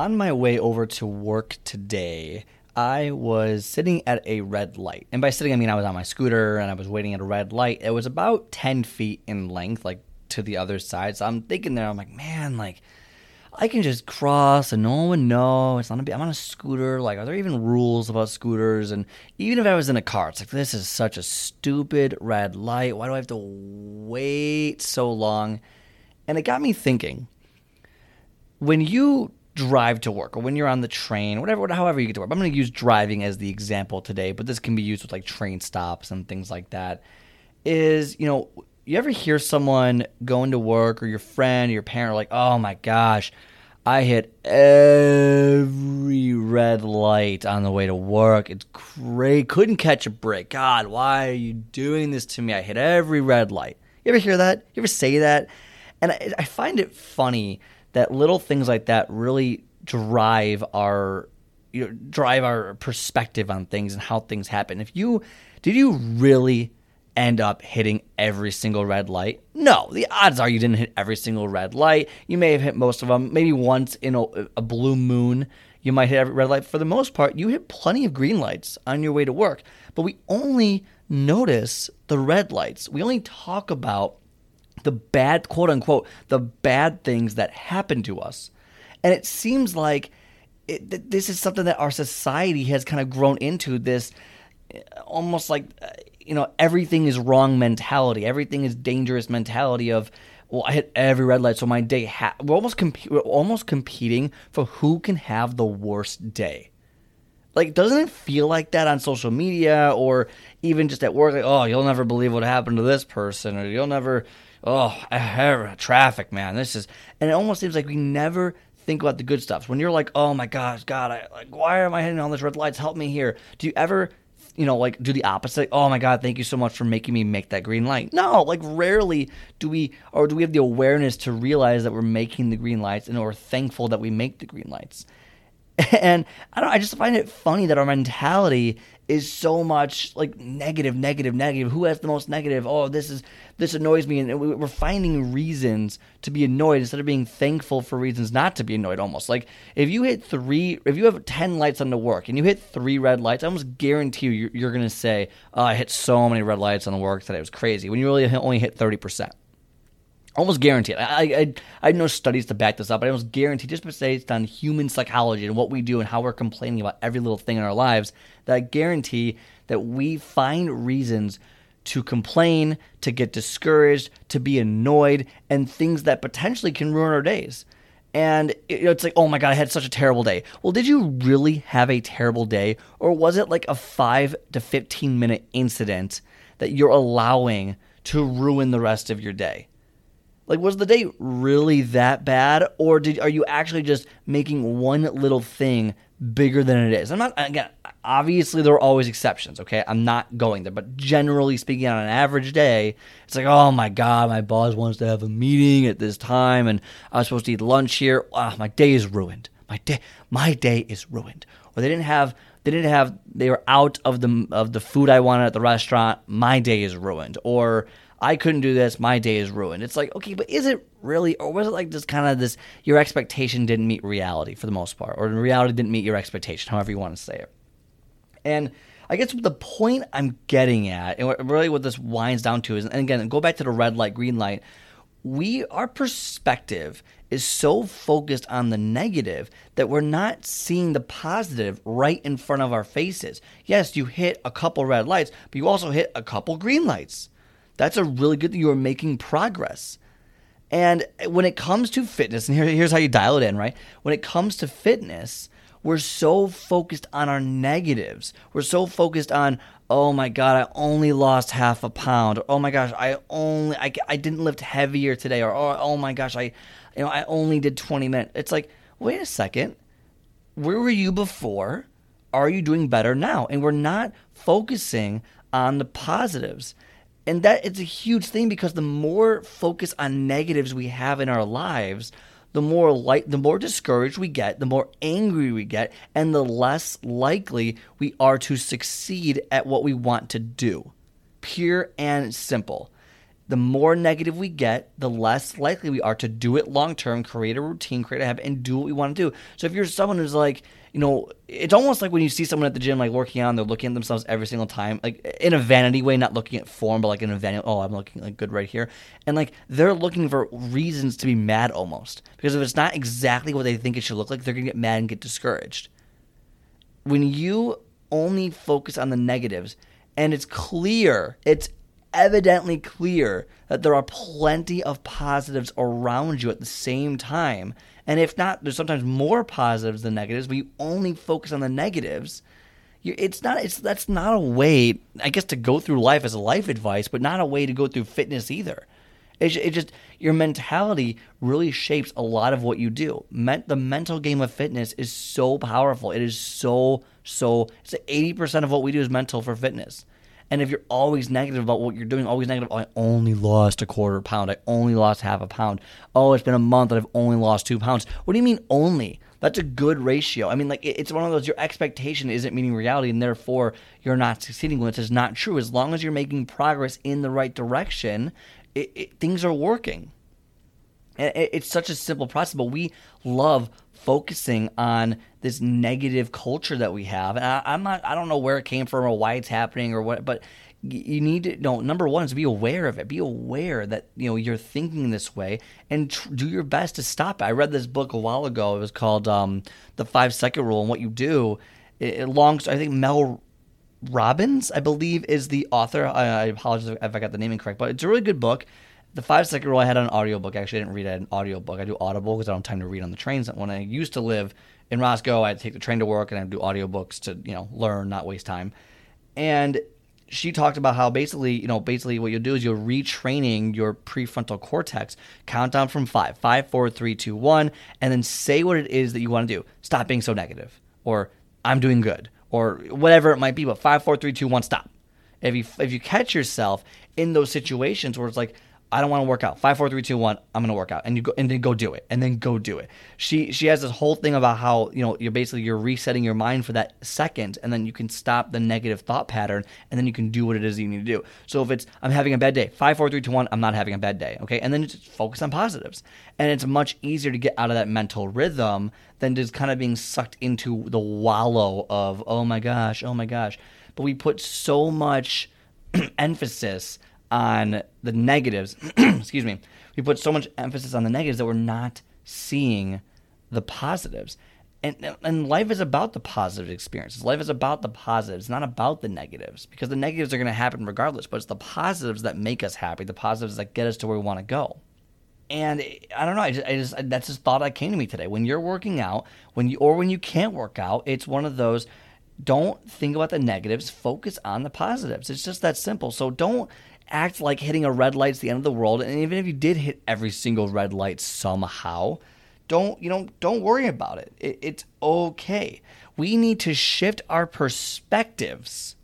On my way over to work today, I was sitting at a red light. And by sitting, I mean I was on my scooter and I was waiting at a red light. It was about 10 feet in length, like to the other side. So I'm thinking there, I'm like, man, like, I can just cross and no one would know. It's not a big, I'm on a scooter. Like, are there even rules about scooters? And even if I was in a car, it's like, this is such a stupid red light. Why do I have to wait so long? And it got me thinking when you drive to work or when you're on the train, whatever, however you get to work. I'm going to use driving as the example today, but this can be used with like train stops and things like that. Is, you know, you ever hear someone going to work or your friend or your parent like, oh my gosh, I hit every red light on the way to work. It's great. Couldn't catch a break. God, why are you doing this to me? I hit every red light. You ever hear that? You ever say that? And I, I find it funny that little things like that really drive our you know, drive our perspective on things and how things happen. If you did you really end up hitting every single red light? No, the odds are you didn't hit every single red light. You may have hit most of them. Maybe once in a, a blue moon, you might hit every red light. For the most part, you hit plenty of green lights on your way to work. But we only notice the red lights. We only talk about the bad, quote unquote, the bad things that happen to us. And it seems like it, this is something that our society has kind of grown into this uh, almost like, uh, you know, everything is wrong mentality, everything is dangerous mentality of, well, I hit every red light, so my day. Ha- we're almost comp- we're almost competing for who can have the worst day. Like, doesn't it feel like that on social media or even just at work? Like, oh, you'll never believe what happened to this person, or you'll never, oh, traffic, man. This is, and it almost seems like we never think about the good stuff. When you're like, oh my gosh, God, I like, why am I hitting all these red lights? Help me here. Do you ever, you know, like do the opposite? Oh my God, thank you so much for making me make that green light. No, like rarely do we, or do we have the awareness to realize that we're making the green lights and we're thankful that we make the green lights. And I don't, I just find it funny that our mentality is so much like negative, negative, negative. Who has the most negative? Oh, this is this annoys me, and we're finding reasons to be annoyed instead of being thankful for reasons not to be annoyed. Almost like if you hit three, if you have ten lights on the work and you hit three red lights, I almost guarantee you you're, you're to say, "Oh, I hit so many red lights on the work that it was crazy." When you really only hit thirty percent almost guaranteed. I, I I no studies to back this up, but I almost guarantee just based on human psychology and what we do and how we're complaining about every little thing in our lives, that I guarantee that we find reasons to complain, to get discouraged, to be annoyed, and things that potentially can ruin our days. And it's like, oh my God, I had such a terrible day. Well, did you really have a terrible day? Or was it like a five to 15 minute incident that you're allowing to ruin the rest of your day? Like, was the day really that bad, or did are you actually just making one little thing bigger than it is? I'm not again. Obviously, there are always exceptions. Okay, I'm not going there, but generally speaking, on an average day, it's like, oh my god, my boss wants to have a meeting at this time, and I was supposed to eat lunch here. Oh, my day is ruined. My day, my day is ruined. Or they didn't have they didn't have they were out of the of the food I wanted at the restaurant. My day is ruined. Or I couldn't do this. My day is ruined. It's like, okay, but is it really, or was it like just kind of this, your expectation didn't meet reality for the most part, or reality didn't meet your expectation, however you want to say it. And I guess the point I'm getting at, and really what this winds down to is, and again, go back to the red light, green light. We, our perspective is so focused on the negative that we're not seeing the positive right in front of our faces. Yes, you hit a couple red lights, but you also hit a couple green lights. That's a really good thing. You are making progress. And when it comes to fitness, and here, here's how you dial it in, right? When it comes to fitness, we're so focused on our negatives. We're so focused on, oh my God, I only lost half a pound. Or, oh my gosh, I only, I, I didn't lift heavier today. Or, oh, oh my gosh, I, you know, I only did 20 minutes. It's like, wait a second. where were you before? Are you doing better now? And we're not focusing on the positives. And that it's a huge thing because the more focus on negatives we have in our lives, the more light the more discouraged we get, the more angry we get, and the less likely we are to succeed at what we want to do. Pure and simple the more negative we get, the less likely we are to do it long term, create a routine, create a habit, and do what we want to do. So if you're someone who's like, you know, it's almost like when you see someone at the gym like working out they're looking at themselves every single time, like in a vanity way, not looking at form, but like in a vanity, oh, I'm looking like good right here. And like they're looking for reasons to be mad almost. Because if it's not exactly what they think it should look like, they're gonna get mad and get discouraged. When you only focus on the negatives, and it's clear, it's evidently clear that there are plenty of positives around you at the same time. And if not, there's sometimes more positives than negatives, but you only focus on the negatives. It's not. It's that's not a way, I guess, to go through life as a life advice, but not a way to go through fitness either. It, it just your mentality really shapes a lot of what you do. the mental game of fitness is so powerful. It is so so. It's eighty percent of what we do is mental for fitness. And if you're always negative about what you're doing, always negative, I only lost a quarter pound, I only lost half a pound. Oh, it's been a month and I've only lost two pounds. What do you mean only? That's a good ratio. I mean, like it's one of those. Your expectation isn't meeting reality, and therefore you're not succeeding. When it's just not true, as long as you're making progress in the right direction, it, it, things are working. And it, it's such a simple process, but we love focusing on this negative culture that we have. And I, am not, I don't know where it came from or why it's happening or what, but you need to know number one is be aware of it. Be aware that you know you're thinking this way and tr- do your best to stop it. I read this book a while ago. It was called um, the five second rule and what you do. It, it longs i think mel robbins i believe is the author. I, I apologize if i got the name incorrect but it's a really good book the five second rule I had on an audiobook. Actually, I didn't read an audiobook. I do Audible because I don't have time to read on the trains. When I used to live in Roscoe, I'd take the train to work and I'd do audiobooks to, you know, learn, not waste time. And she talked about how basically, you know, basically what you'll do is you're retraining your prefrontal cortex. Count down from five, five, four, three, two, one, and then say what it is that you want to do. Stop being so negative, or I'm doing good, or whatever it might be. But five, four, three, two, one, stop. If you if you catch yourself in those situations where it's like, I don't want to work out. Five, four, three, two, one. I'm gonna work out, and you go and then go do it, and then go do it. She she has this whole thing about how you know you're basically you're resetting your mind for that second, and then you can stop the negative thought pattern, and then you can do what it is you need to do. So if it's I'm having a bad day, five, four, three, two, one. I'm not having a bad day. Okay, and then just focus on positives, and it's much easier to get out of that mental rhythm than just kind of being sucked into the wallow of oh my gosh, oh my gosh. But we put so much emphasis on the negatives. excuse me. We put so much emphasis on the negatives that we're not seeing the positives. And, and life is about the positive experiences. Life is about the positives, not about the negatives, because the negatives are going to happen regardless. But it's the positives that make us happy, the positives that get us to where we want to go. And I don't know. I just, I just that's just thought that came to me today. When you're working out, when you or when you can't work out, it's one of those. Don't think about the negatives. Focus on the positives. It's just that simple. So don't act like hitting a red light's the end of the world. And even if you did hit every single red light somehow, don't you know? Don't worry about it. it it's okay. We need to shift our perspectives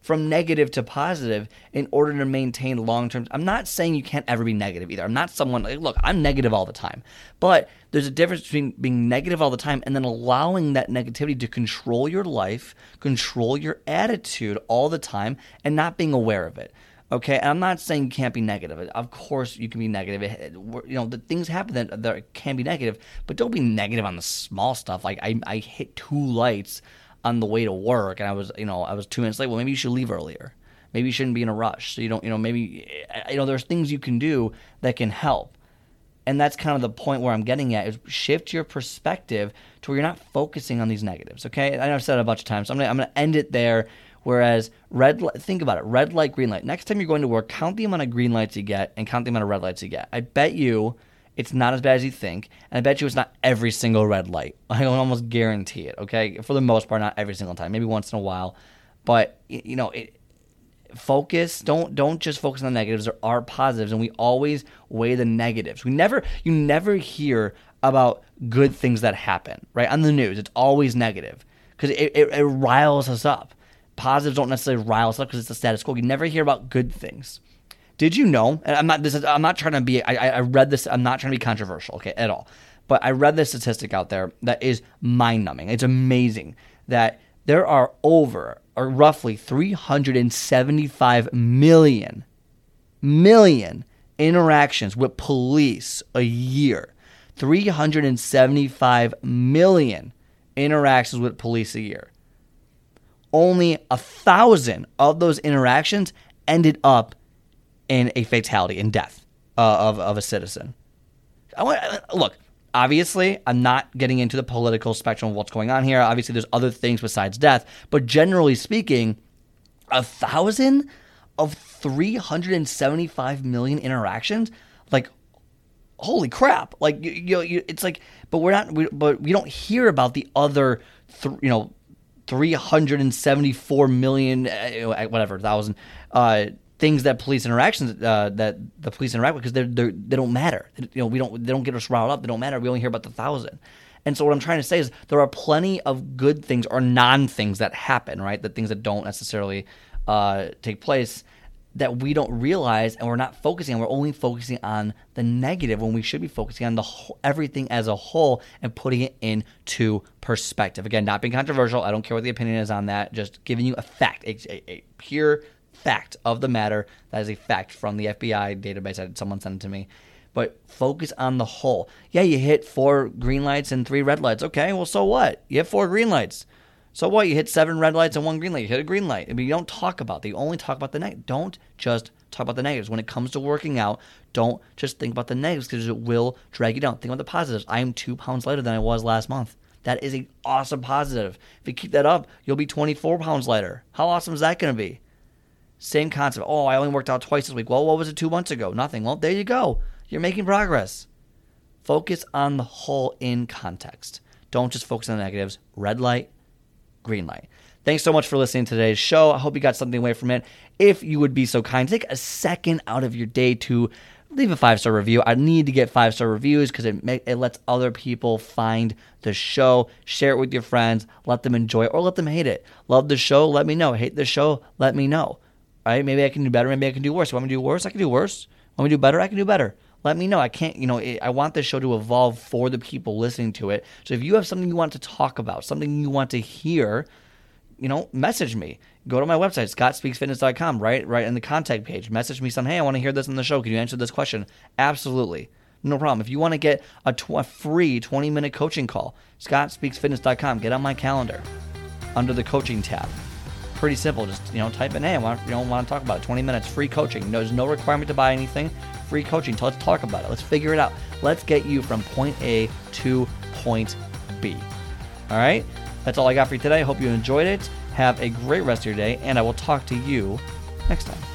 from negative to positive in order to maintain long term. I'm not saying you can't ever be negative either. I'm not someone like, look, I'm negative all the time. But there's a difference between being negative all the time and then allowing that negativity to control your life, control your attitude all the time, and not being aware of it. Okay, and I'm not saying you can't be negative. Of course, you can be negative. It, you know, the things happen that, that can be negative, but don't be negative on the small stuff. Like I, I hit two lights on the way to work, and I was, you know, I was two minutes late. Well, maybe you should leave earlier. Maybe you shouldn't be in a rush. So you don't, you know, maybe, eh, you know, there's things you can do that can help. And that's kind of the point where I'm getting at is shift your perspective to where you're not focusing on these negatives. Okay, I know I've said it a bunch of times. So I'm gonna, I'm gonna end it there Whereas red, think about it, red light, green light. Next time you're going to work, count the amount of green lights you get and count the amount of red lights you get. I bet you it's not as bad as you think, and I bet you it's not every single red light. I can almost guarantee it. Okay, for the most part, not every single time, maybe once in a while, but you know it focus don't don't just focus on the negatives there are positives and we always weigh the negatives we never you never hear about good things that happen, right? On the news, it's always negative because it, it, it riles us up. Positives don't necessarily rile us up because it's the status quo. You never hear about good things. Did you know? And I'm not. This is. I'm not trying to be. I, I read this. I'm not trying to be controversial. Okay, at all. But I read this statistic out there that is mind numbing. It's amazing that there are over or roughly 375 million million interactions with police a year. 375 million interactions with police a year. Only a thousand of those interactions ended up in a fatality, in death uh, of, of a citizen. I want, look, obviously, I'm not getting into the political spectrum of what's going on here. Obviously, there's other things besides death, but generally speaking, a thousand of 375 million interactions, like holy crap! Like you, you, you it's like, but we're not, we, but we don't hear about the other, th- you know, 374 million, uh, whatever thousand. Uh, things that police interactions uh, that the police interact with because they're, they don't matter. You know, we don't they don't get us riled up. They don't matter. We only hear about the thousand. And so what I'm trying to say is there are plenty of good things or non things that happen, right? The things that don't necessarily uh, take place that we don't realize and we're not focusing on. We're only focusing on the negative when we should be focusing on the whole, everything as a whole and putting it into perspective. Again, not being controversial. I don't care what the opinion is on that. Just giving you a fact, a, a, a pure fact of the matter. That is a fact from the FBI database that someone sent it to me. But focus on the whole. Yeah, you hit four green lights and three red lights. Okay, well, so what? You hit four green lights. So what? You hit seven red lights and one green light. You hit a green light. I mean, you don't talk about that. You only talk about the negative. Don't just talk about the negatives. When it comes to working out, don't just think about the negatives because it will drag you down. Think about the positives. I am two pounds lighter than I was last month. That is an awesome positive. If you keep that up, you'll be 24 pounds lighter. How awesome is that going to be? Same concept. Oh, I only worked out twice this week. Well, what was it two months ago? Nothing. Well, there you go. You're making progress. Focus on the whole in context. Don't just focus on the negatives. Red light, green light. Thanks so much for listening to today's show. I hope you got something away from it. If you would be so kind, take a second out of your day to leave a five star review. I need to get five star reviews because it it lets other people find the show. Share it with your friends. Let them enjoy it or let them hate it. Love the show? Let me know. Hate the show? Let me know right? Maybe I can do better. Maybe I can do worse. Want me to do worse? I can do worse. Want me to do better? I can do better. Let me know. I can't, you know, I want this show to evolve for the people listening to it. So if you have something you want to talk about, something you want to hear, you know, message me. Go to my website, scottspeaksfitness.com, right? Right in the contact page. Message me some, hey, I want to hear this on the show. Can you answer this question? Absolutely. No problem. If you want to get a, tw- a free 20 minute coaching call, scottspeaksfitness.com, get on my calendar under the coaching tab pretty simple. Just you know, type in, hey, I want you know want to talk about it. 20 minutes, free coaching. There's no requirement to buy anything. Free coaching. So let's talk about it. Let's figure it out. Let's get you from point A to point B. All right. That's all I got for you today. I hope you enjoyed it. Have a great rest of your day, and I will talk to you next time.